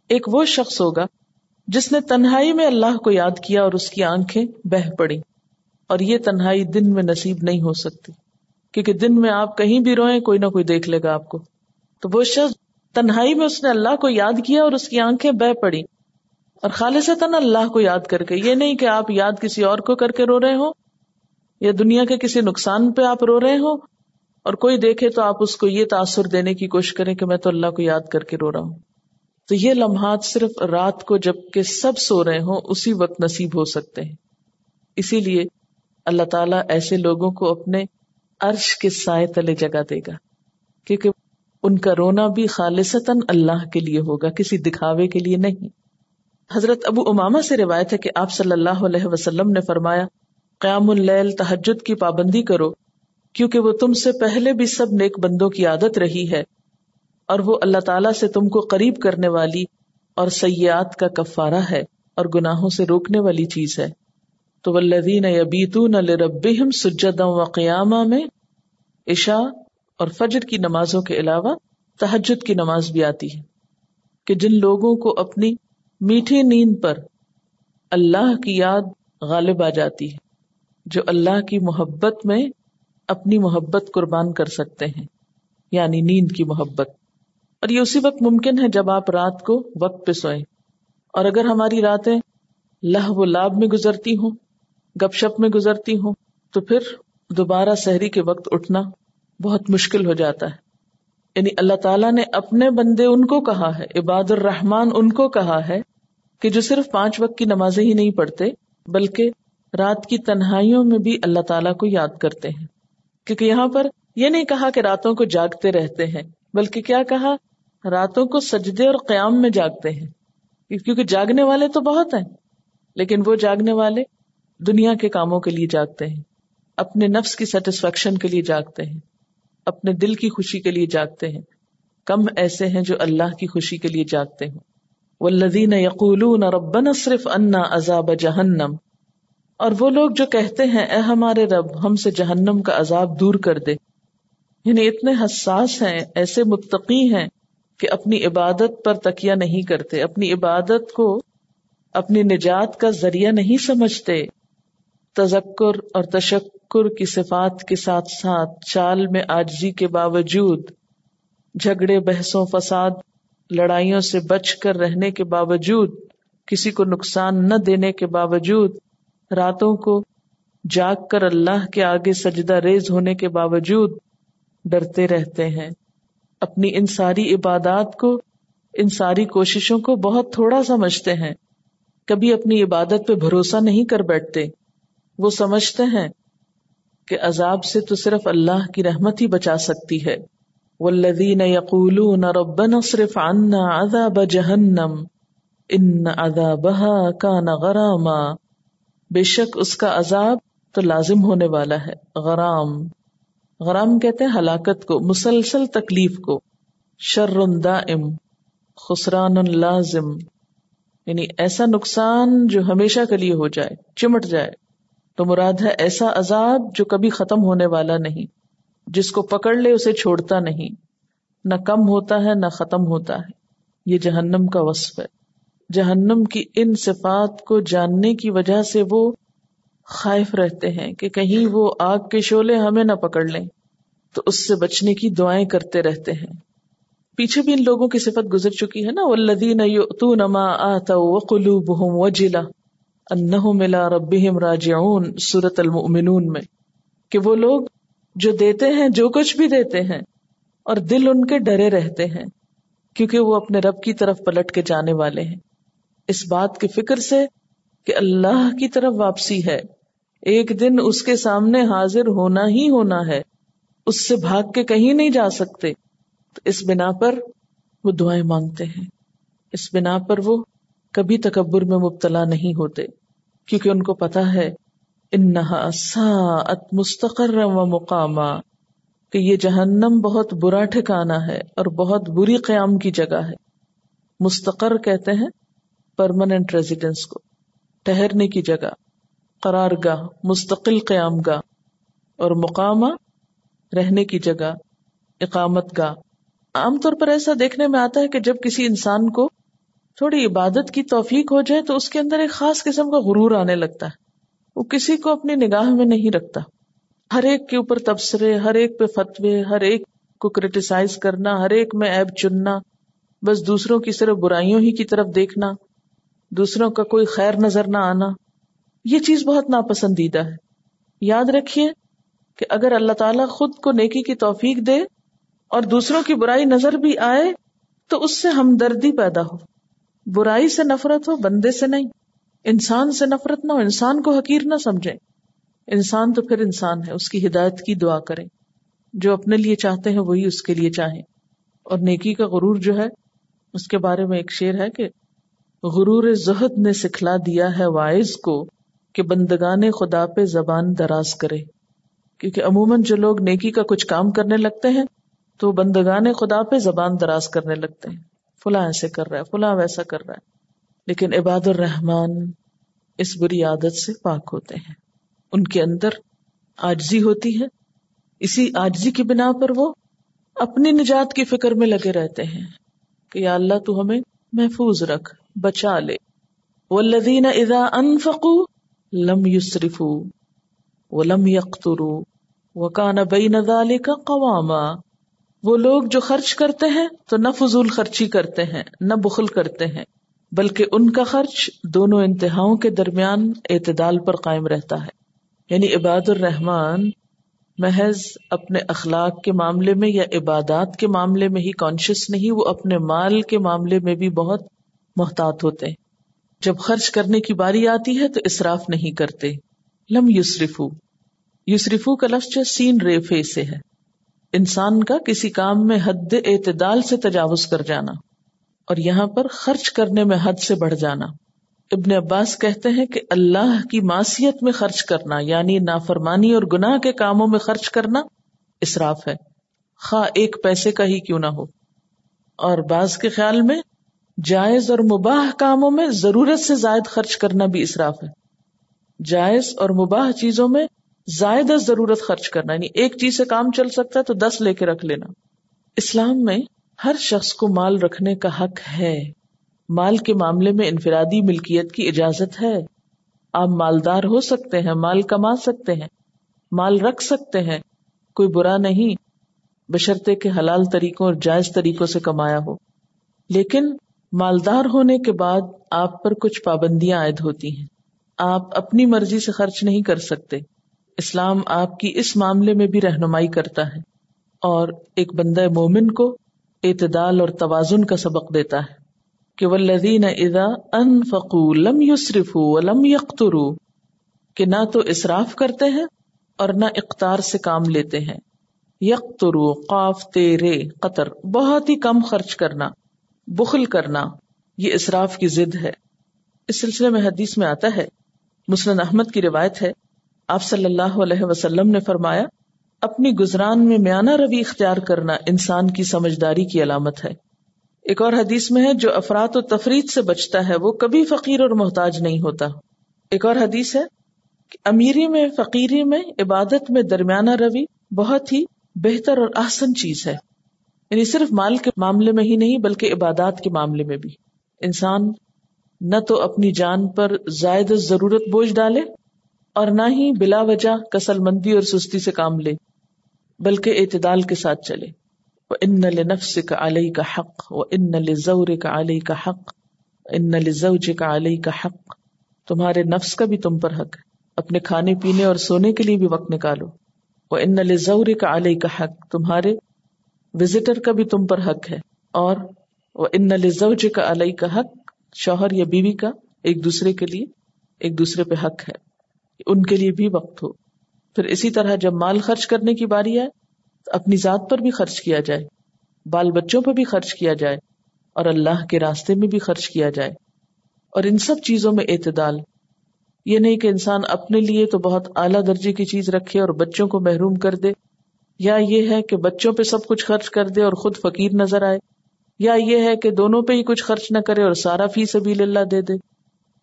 ایک وہ شخص ہوگا جس نے تنہائی میں اللہ کو یاد کیا اور اس کی آنکھیں بہ پڑی اور یہ تنہائی دن میں نصیب نہیں ہو سکتی کیونکہ دن میں آپ کہیں بھی روئیں، کوئی نہ کوئی دیکھ لے گا آپ کو۔ تو وہ شخص تنہائی میں اس نے اللہ کو یاد کیا اور اس کی آنکھیں بہ پڑی اور خالص اللہ کو یاد کر کے، یہ نہیں کہ آپ یاد کسی اور کو کر کے رو رہے ہو یا دنیا کے کسی نقصان پہ آپ رو رہے ہو اور کوئی دیکھے تو آپ اس کو یہ تاثر دینے کی کوشش کریں کہ میں تو اللہ کو یاد کر کے رو رہا ہوں۔ تو یہ لمحات صرف رات کو جبکہ سب سو رہے ہوں، اسی وقت نصیب ہو سکتے ہیں۔ اسی لیے اللہ تعالیٰ ایسے لوگوں کو اپنے عرش کے سائے تلے جگہ دے گا۔ کیونکہ ان کا رونا بھی خالصتاً اللہ کے لیے ہوگا، کسی دکھاوے کے لیے نہیں۔ حضرت ابو اماما سے روایت ہے کہ آپ صلی اللہ علیہ وسلم نے فرمایا، قیام اللیل تحجد کی پابندی کرو۔ کیونکہ وہ تم سے پہلے بھی سب نیک بندوں کی عادت رہی ہے اور وہ اللہ تعالیٰ سے تم کو قریب کرنے والی اور سیاحت کا کفارہ ہے اور گناہوں سے روکنے والی چیز ہے۔ تو ولدین یبیتون لربہم سجدا و قیامہ میں عشاء اور فجر کی نمازوں کے علاوہ تحجد کی نماز بھی آتی ہے۔ کہ جن لوگوں کو اپنی میٹھی نیند پر اللہ کی یاد غالب آ جاتی ہے، جو اللہ کی محبت میں اپنی محبت قربان کر سکتے ہیں یعنی نیند کی محبت۔ اور یہ اسی وقت ممکن ہے جب آپ رات کو وقت پہ سوئیں۔ اور اگر ہماری راتیں لہ و لاب میں گزرتی ہوں، گپ شپ میں گزرتی ہوں، تو پھر دوبارہ سحری کے وقت اٹھنا بہت مشکل ہو جاتا ہے۔ یعنی اللہ تعالیٰ نے اپنے بندے ان کو کہا ہے، عباد الرحمان ان کو کہا ہے، کہ جو صرف پانچ وقت کی نمازیں ہی نہیں پڑھتے، بلکہ رات کی تنہائیوں میں بھی اللہ تعالیٰ کو یاد کرتے ہیں۔ کیونکہ یہاں پر یہ نہیں کہا کہ راتوں کو جاگتے رہتے ہیں، بلکہ کیا کہا؟ راتوں کو سجدے اور قیام میں جاگتے ہیں۔ کیونکہ جاگنے والے تو بہت ہیں، لیکن وہ جاگنے والے دنیا کے کاموں کے لیے جاگتے ہیں، اپنے نفس کی سیٹسفیکشن کے لیے جاگتے ہیں، اپنے دل کی خوشی کے لیے جاگتے ہیں۔ کم ایسے ہیں جو اللہ کی خوشی کے لیے جاگتے ہیں والذین یقولون ربنا صرف انا عذاب جہنم اور وہ لوگ جو کہتے ہیں، اے ہمارے رب، ہم سے جہنم کا عذاب دور کر دے۔ یعنی اتنے حساس ہیں، ایسے متقی ہیں کہ اپنی عبادت پر تکیہ نہیں کرتے، اپنی عبادت کو اپنی نجات کا ذریعہ نہیں سمجھتے۔ تذکر اور تشکر کی صفات کے ساتھ ساتھ چال میں آجزی کے باوجود جھگڑے، بحثوں، فساد، لڑائیوں سے بچ کر رہنے کے باوجود، کسی کو نقصان نہ دینے کے باوجود راتوں کو جاگ کر اللہ کے آگے سجدہ ریز ہونے کے باوجود ڈرتے رہتے ہیں۔ اپنی ان ساری عبادات کو، ان ساری کوششوں کو بہت تھوڑا سمجھتے ہیں۔ کبھی اپنی عبادت پہ بھروسہ نہیں کر بیٹھتے۔ وہ سمجھتے ہیں کہ عذاب سے تو صرف اللہ کی رحمت ہی بچا سکتی ہے۔ والذین یقولون ربنا صرف عنا عذاب جہنم ان عذابها کان غراما بے شک اس کا عذاب تو لازم ہونے والا ہے۔ غرام۔ غرام کہتے ہیں ہلاکت کو، مسلسل تکلیف کو۔ شر دائم۔ خسران لازم۔ یعنی ایسا نقصان جو ہمیشہ کے لیے ہو جائے، چمٹ جائے۔ تو مراد ہے ایسا عذاب جو کبھی ختم ہونے والا نہیں۔ جس کو پکڑ لے، اسے چھوڑتا نہیں۔ نہ کم ہوتا ہے، نہ ختم ہوتا ہے۔ یہ جہنم کا وصف ہے۔ جہنم کی ان صفات کو جاننے کی وجہ سے وہ خائف رہتے ہیں کہ کہیں وہ آگ کے شولے ہمیں نہ پکڑ لیں۔ تو اس سے بچنے کی دعائیں کرتے رہتے ہیں۔ پیچھے بھی ان لوگوں کی صفت گزر چکی ہے نا۔ ولدین ما آتا وقلوبهم وجلا انہم الى ربهم راجعون سورت المؤمنون میں۔ کہ وہ لوگ جو دیتے ہیں، جو کچھ بھی دیتے ہیں، اور دل ان کے ڈرے رہتے ہیں، کیونکہ وہ اپنے رب کی طرف پلٹ کے جانے والے ہیں۔ اس بات کی فکر سے کہ اللہ کی طرف واپسی ہے۔ ایک دن اس کے سامنے حاضر ہونا ہی ہونا ہے۔ اس سے بھاگ کے کہیں نہیں جا سکتے۔ تو اس بنا پر وہ دعائیں مانگتے ہیں۔ اس بنا پر وہ کبھی تکبر میں مبتلا نہیں ہوتے، کیونکہ ان کو پتا ہے، انہا ساعت مستقر و مقامہ کہ یہ جہنم بہت برا ٹھکانا ہے اور بہت بری قیام کی جگہ ہے۔ مستقر کہتے ہیں پرماننٹ ریزیڈینس کو۔ ٹہرنے کی جگہ، قرار گاہ، مستقل قیام گاہ۔ اور مقامہ، رہنے کی جگہ، اقامت گاہ۔ عام طور پر ایسا دیکھنے میں آتا ہے کہ جب کسی انسان کو تھوڑی عبادت کی توفیق ہو جائے تو اس کے اندر ایک خاص قسم کا غرور آنے لگتا ہے۔ وہ کسی کو اپنی نگاہ میں نہیں رکھتا۔ ہر ایک کے اوپر تبصرے، ہر ایک پہ فتوے، ہر ایک کو کریٹیسائز کرنا، ہر ایک میں ایب چننا، بس دوسروں کی صرف برائیوں ہی کی طرف دیکھنا۔ دوسروں کا کوئی خیر نظر نہ آنا، یہ چیز بہت ناپسندیدہ ہے۔ یاد رکھیے کہ اگر اللہ تعالیٰ خود کو نیکی کی توفیق دے اور دوسروں کی برائی نظر بھی آئے، تو اس سے ہمدردی پیدا ہو۔ برائی سے نفرت ہو، بندے سے نہیں۔ انسان سے نفرت نہ ہو، انسان کو حقیر نہ سمجھے۔ انسان تو پھر انسان ہے، اس کی ہدایت کی دعا کرے۔ جو اپنے لیے چاہتے ہیں، وہی اس کے لیے چاہیں۔ اور نیکی کا غرور جو ہے، اس کے بارے میں ایک شعر ہے کہ غرور زہد نے سکھلا دیا ہے وائز کو کہ بندگان خدا پہ زبان دراز کرے۔ کیونکہ عموماً جو لوگ نیکی کا کچھ کام کرنے لگتے ہیں، تو بندگان خدا پہ زبان دراز کرنے لگتے ہیں۔ فلاں ایسے کر رہا ہے، فلاں ویسا کر رہا ہے۔ لیکن عباد الرحمان اس بری عادت سے پاک ہوتے ہیں۔ ان کے اندر آجزی ہوتی ہے۔ اسی آجزی کی بنا پر وہ اپنی نجات کی فکر میں لگے رہتے ہیں کہ یا اللہ تو ہمیں محفوظ رکھ۔ بچا لے۔ والذین اذا انفقوا لم یسرفو ولم یقترو وکان بین ذالک قواما۔ وہ لوگ جو خرچ کرتے ہیں تو نہ فضول خرچی کرتے ہیں، نہ بخل کرتے ہیں، بلکہ ان کا خرچ دونوں انتہاؤں کے درمیان اعتدال پر قائم رہتا ہے۔ یعنی عباد الرحمان محض اپنے اخلاق کے معاملے میں یا عبادات کے معاملے میں ہی کانشیس نہیں، وہ اپنے مال کے معاملے میں بھی بہت محتاط ہوتے ہیں۔ جب خرچ کرنے کی باری آتی ہے تو اصراف نہیں کرتے۔ لم یوسرفو یوسرفو کا لفظ سین ریفے سے ہے۔ انسان کا کسی کام میں حد اعتدال سے تجاوز کر جانا اور یہاں پر خرچ کرنے میں حد سے بڑھ جانا۔ ابن عباس کہتے ہیں کہ اللہ کی معصیت میں خرچ کرنا یعنی نافرمانی اور گناہ کے کاموں میں خرچ کرنا اصراف ہے۔ خواہ ایک پیسے کا ہی کیوں نہ ہو۔ اور بعض کے خیال میں جائز اور مباح کاموں میں ضرورت سے زائد خرچ کرنا بھی اصراف ہے۔ جائز اور مباح چیزوں میں زائد ضرورت خرچ کرنا یعنی ایک چیز سے کام چل سکتا ہے تو دس لے کے رکھ لینا۔ اسلام میں ہر شخص کو مال رکھنے کا حق ہے۔ مال کے معاملے میں انفرادی ملکیت کی اجازت ہے۔ آپ مالدار ہو سکتے ہیں، مال کما سکتے ہیں، مال رکھ سکتے ہیں۔ کوئی برا نہیں، بشرطے کے حلال طریقوں اور جائز طریقوں سے کمایا ہو۔ لیکن مالدار ہونے کے بعد آپ پر کچھ پابندیاں عائد ہوتی ہیں۔ آپ اپنی مرضی سے خرچ نہیں کر سکتے۔ اسلام آپ کی اس معاملے میں بھی رہنمائی کرتا ہے اور ایک بندہ مومن کو اعتدال اور توازن کا سبق دیتا ہے کہ ولدین ادا ان فقو لم یوسرف لم یخترو کہ نہ تو اصراف کرتے ہیں اور نہ اقتار سے کام لیتے ہیں۔ یکترو قاف، تیرے، قطر، بہت ہی کم خرچ کرنا۔ بخل کرنا، یہ اصراف کی ضد ہے۔ اس سلسلے میں حدیث میں آتا ہے، مسلم احمد کی روایت ہے، آپ صلی اللہ علیہ وسلم نے فرمایا، اپنی گزران میں میانہ روی اختیار کرنا انسان کی سمجھداری کی علامت ہے۔ ایک اور حدیث میں ہے، جو افراد و تفریح سے بچتا ہے، وہ کبھی فقیر اور محتاج نہیں ہوتا۔ ایک اور حدیث ہے کہ امیری میں، فقیری میں، عبادت میں درمیانہ روی بہت ہی بہتر اور احسن چیز ہے۔ یعنی صرف مال کے معاملے میں ہی نہیں بلکہ عبادات کے معاملے میں بھی۔ انسان نہ تو اپنی جان پر زائد ضرورت بوجھ ڈالے اور نہ ہی بلا وجہ کسل مندی اور سستی سے کام لے، بلکہ اعتدال کے ساتھ چلے۔ وہ ان نفس کا علیہ کا حق وہ ان نل کا علیہ کا حق ان نل کا علیہ کا حق۔ تمہارے نفس کا بھی تم پر حق ہے۔ اپنے کھانے پینے اور سونے کے لیے بھی وقت نکالو۔ وہ ان نل کا علیہ کا حق تمہارے وزٹر کا بھی تم پر حق ہے۔ اور ان نل کا علیہ کا حق۔ شوہر یا بیوی کا ایک دوسرے کے لیے ایک دوسرے پہ حق ہے۔ ان کے لیے بھی وقت ہو۔ پھر اسی طرح جب مال خرچ کرنے کی باری آئے تو اپنی ذات پر بھی خرچ کیا جائے۔ بال بچوں پر بھی خرچ کیا جائے۔ اور اللہ کے راستے میں بھی خرچ کیا جائے۔ اور ان سب چیزوں میں اعتدال۔ یہ نہیں کہ انسان اپنے لیے تو بہت اعلیٰ درجے کی چیز رکھے اور بچوں کو محروم کر دے۔ یا یہ ہے کہ بچوں پہ سب کچھ خرچ کر دے اور خود فقیر نظر آئے، یا یہ ہے کہ دونوں پہ ہی کچھ خرچ نہ کرے اور سارا فی سبھی اللہ دے دے،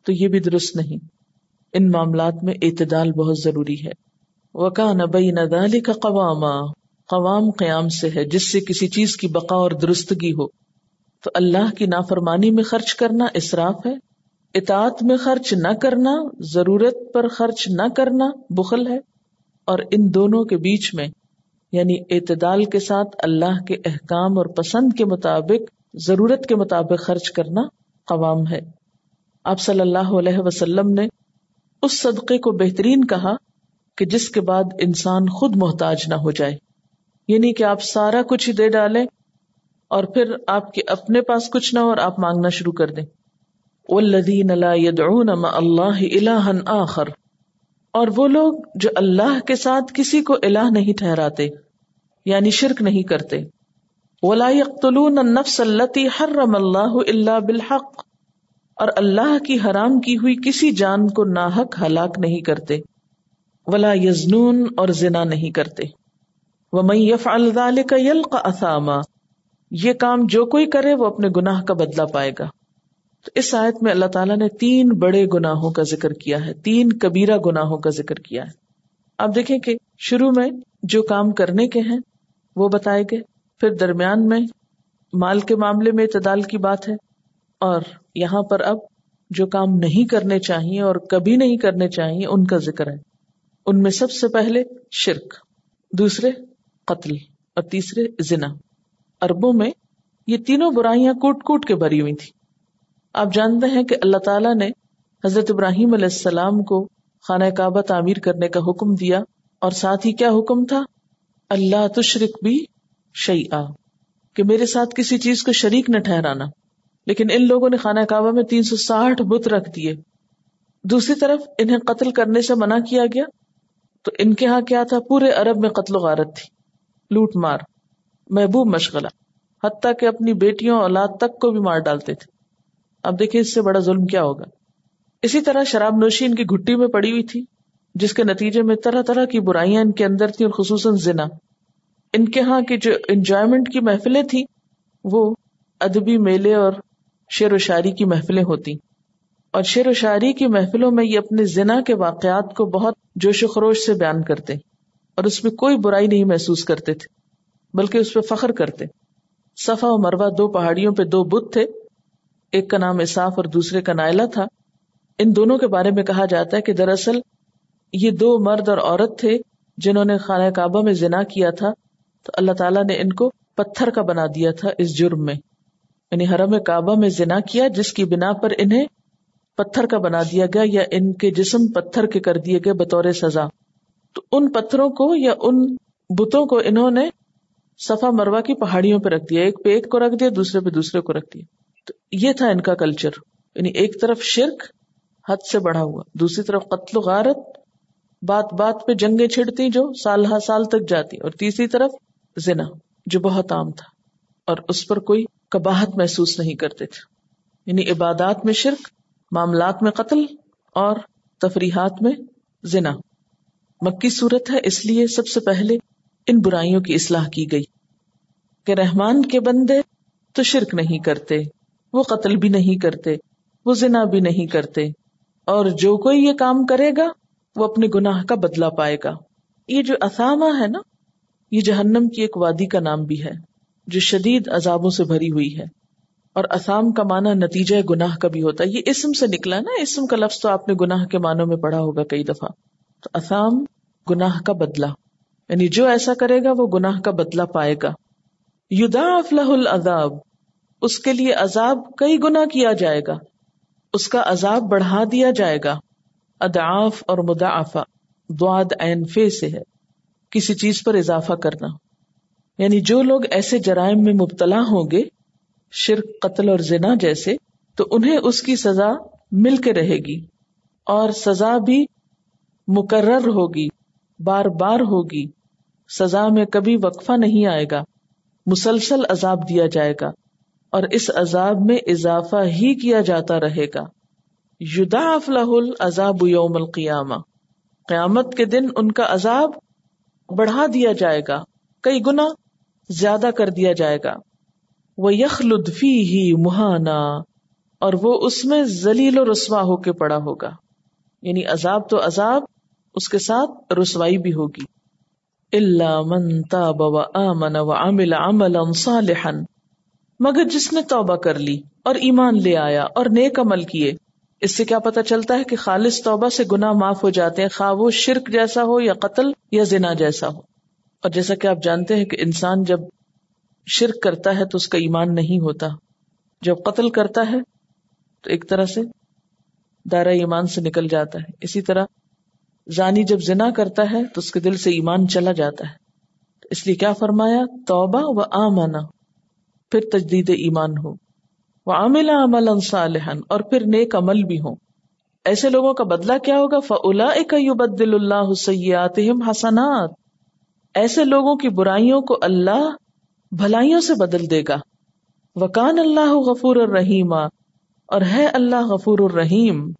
تو یہ بھی درست نہیں۔ ان معاملات میں اعتدال بہت ضروری ہے۔ وکا نبئی ندالی کا قوام قوام قیام سے ہے، جس سے کسی چیز کی بقا اور درستگی ہو۔ تو اللہ کی نافرمانی میں خرچ کرنا اصراف ہے، اطاعت میں خرچ نہ کرنا، ضرورت پر خرچ نہ کرنا بخل ہے۔ اور ان دونوں کے بیچ میں یعنی اعتدال کے ساتھ اللہ کے احکام اور پسند کے مطابق، ضرورت کے مطابق خرچ کرنا قوام ہے۔ آپ صلی اللہ علیہ وسلم نے اس صدقے کو بہترین کہا کہ جس کے بعد انسان خود محتاج نہ ہو جائے۔ یعنی کہ آپ سارا کچھ ہی دے ڈالیں اور پھر آپ کے اپنے پاس کچھ نہ ہو اور آپ مانگنا شروع کر دیں۔ والذین لا يدعون مع اللہ آخر۔ اور وہ لوگ جو اللہ کے ساتھ کسی کو الہ نہیں ٹھہراتے یعنی شرک نہیں کرتے۔ ولا يقتلون النفس التي حرم اللہ الا بالحق۔ اور اللہ کی حرام کی ہوئی کسی جان کو ناحق ہلاک نہیں کرتے۔ ولا یزنون اور زنا نہیں کرتے۔ ومن يفعل ذلك يلقى اثاما یہ کام جو کوئی کرے وہ اپنے گناہ کا بدلہ پائے گا۔ تو اس آیت میں اللہ تعالیٰ نے تین بڑے گناہوں کا ذکر کیا ہے، تین کبیرہ گناہوں کا ذکر کیا ہے۔ آپ دیکھیں کہ شروع میں جو کام کرنے کے ہیں، وہ بتائے گئے، پھر درمیان میں مال کے معاملے میں اعتدال کی بات ہے، اور یہاں پر اب جو کام نہیں کرنے چاہیے اور کبھی نہیں کرنے چاہیے، ان کا ذکر ہے۔ ان میں سب سے پہلے شرک، دوسرے قتل، اور تیسرے زنا۔ اربوں میں یہ تینوں برائیاں کوٹ کوٹ کے بھری ہوئی تھی آپ جانتے ہیں کہ اللہ تعالیٰ نے حضرت ابراہیم علیہ السلام کو خانہ کعبہ تعمیر کرنے کا حکم دیا اور ساتھ ہی کیا حکم تھا؟ اللہ تشرک بھی شعی کہ میرے ساتھ کسی چیز کو شریک نہ ٹھہرانا۔ لیکن ان لوگوں نے خانہ کعبہ میں تین سو ساٹھ بت رکھ دیے۔ دوسری طرف انہیں قتل کرنے سے منع کیا گیا۔ تو ان کے ہاں کیا تھا؟ پورے عرب میں قتل و غارت تھی۔ لوٹ مار، محبوب مشغلہ، حتیٰ کہ اپنی بیٹیوں اولاد تک کو بھی مار ڈالتے تھے۔ اب دیکھیں اس سے بڑا ظلم کیا ہوگا۔ اسی طرح شراب نوشی ان کی گھٹی میں پڑی ہوئی تھی، جس کے نتیجے میں طرح طرح کی برائیاں ان کے اندر تھی اور خصوصاً زنا۔ ان کے ہاں کی جو انجوائمنٹ کی محفلیں تھی وہ ادبی میلے اور شعر و شاعری کی محفلیں ہوتی۔ اور شعر و شاعری کی محفلوں میں یہ اپنے زنا کے واقعات کو بہت جوش و خروش سے بیان کرتے، اور اس میں کوئی برائی نہیں محسوس کرتے تھے، بلکہ اس پہ فخر کرتے۔ صفا و مروا دو پہاڑیوں پہ دو بت تھے۔ ایک کا نام اصاف اور دوسرے کا نائلہ تھا۔ ان دونوں کے بارے میں کہا جاتا ہے کہ دراصل یہ دو مرد اور عورت تھے جنہوں نے خانہ کعبہ میں زنا کیا تھا۔ تو اللہ تعالیٰ نے ان کو پتھر کا بنا دیا تھا اس جرم میں۔ یعنی حرم کعبہ میں زنا کیا جس کی بنا پر انہیں پتھر کا بنا دیا گیا یا ان کے جسم پتھر کے کر دیے گئے بطور سزا۔ تو ان پتھروں کو یا ان بتوں کو انہوں نے صفا مروا کی پہاڑیوں پہ رکھ دیا۔ ایک پہ ایک کو رکھ دیا، دوسرے پہ دوسرے کو رکھ دیا۔ تو یہ تھا ان کا کلچر یعنی ایک طرف شرک حد سے بڑھا ہوا، دوسری طرف قتل و غارت، بات بات پہ جنگیں چھڑتی جو سال ہر سال تک جاتی، اور تیسری طرف زنا، جو بہت عام تھا، اور اس پر کوئی کباہت محسوس نہیں کرتے تھے. یعنی عبادات میں شرک، معاملات میں قتل، اور تفریحات میں زنا. مکی صورت ہے، اس لیے سب سے پہلے ان برائیوں کی اصلاح کی گئی کہ رحمان کے بندے تو شرک نہیں کرتے وہ قتل بھی نہیں کرتے، وہ زنا بھی نہیں کرتے۔ اور جو کوئی یہ کام کرے گا، وہ اپنے گناہ کا بدلا پائے گا۔ یہ جو اسامہ ہے نا، یہ جہنم کی ایک وادی کا نام بھی ہے، جو شدید عذابوں سے بھری ہوئی ہے۔ اور اسام کا معنی نتیجہ گناہ کا بھی ہوتا ہے۔ یہ اسم سے نکلا نا، اسم کا لفظ تو آپ نے گناہ کے معنوں میں پڑھا ہوگا کئی دفعہ۔ تو اسام گناہ کا بدلا یعنی جو ایسا کرے گا، وہ گناہ کا بدلا پائے گا۔ یدا افلاح العذاب اس کے لیے عذاب کئی گنا کیا جائے گا۔ اس کا عذاب بڑھا دیا جائے گا۔ اداف اور مدافع دعاد عین فے سے ہے۔ کسی چیز پر اضافہ کرنا۔ یعنی جو لوگ ایسے جرائم میں مبتلا ہوں گے، شرک، قتل اور زنا جیسے، تو انہیں اس کی سزا مل کے رہے گی۔ اور سزا بھی مقرر ہوگی، بار بار ہوگی۔ سزا میں کبھی وقفہ نہیں آئے گا۔ مسلسل عذاب دیا جائے گا۔ اور اس عذاب میں اضافہ ہی کیا جاتا رہے گا۔ یدا افلاح العذاب یوم القیامہ۔ قیامت کے دن ان کا عذاب بڑھا دیا جائے گا، کئی گنا زیادہ کر دیا جائے گا۔ وہ یخلدفی ہی مہانا اور وہ اس میں ذلیل و رسوا ہو کے پڑا ہوگا۔ یعنی عذاب تو عذاب، اس کے ساتھ رسوائی بھی ہوگی۔ اللہ من تاب و آمن و عمل عملا صالحا۔ مگر جس نے توبہ کر لی اور ایمان لے آیا اور نیک عمل کیے، اس سے کیا پتا چلتا ہے کہ خالص توبہ سے گنا معاف ہو جاتے ہیں، خواہ وہ شرک جیسا ہو یا قتل یا زنا جیسا ہو۔ اور جیسا کہ آپ جانتے ہیں کہ انسان جب شرک کرتا ہے تو اس کا ایمان نہیں ہوتا۔ جب قتل کرتا ہے تو ایک طرح سے دائرہ ایمان سے نکل جاتا ہے۔ اسی طرح زانی جب زنا کرتا ہے تو اس کے دل سے ایمان چلا جاتا ہے۔ اس لیے کیا فرمایا؟ توبہ و آمانا پھر تجدید ایمان ہو وہ عاملہ عمل صالحن اور پھر نیک عمل بھی ہوں۔ ایسے لوگوں کا بدلہ کیا ہوگا؟ فلا بدل اللہ سیات حسنات۔ ایسے لوگوں کی برائیوں کو اللہ بھلائیوں سے بدل دے گا۔ وکان اللہ غفور الرحیم اور ہے اللہ غفور الرحیم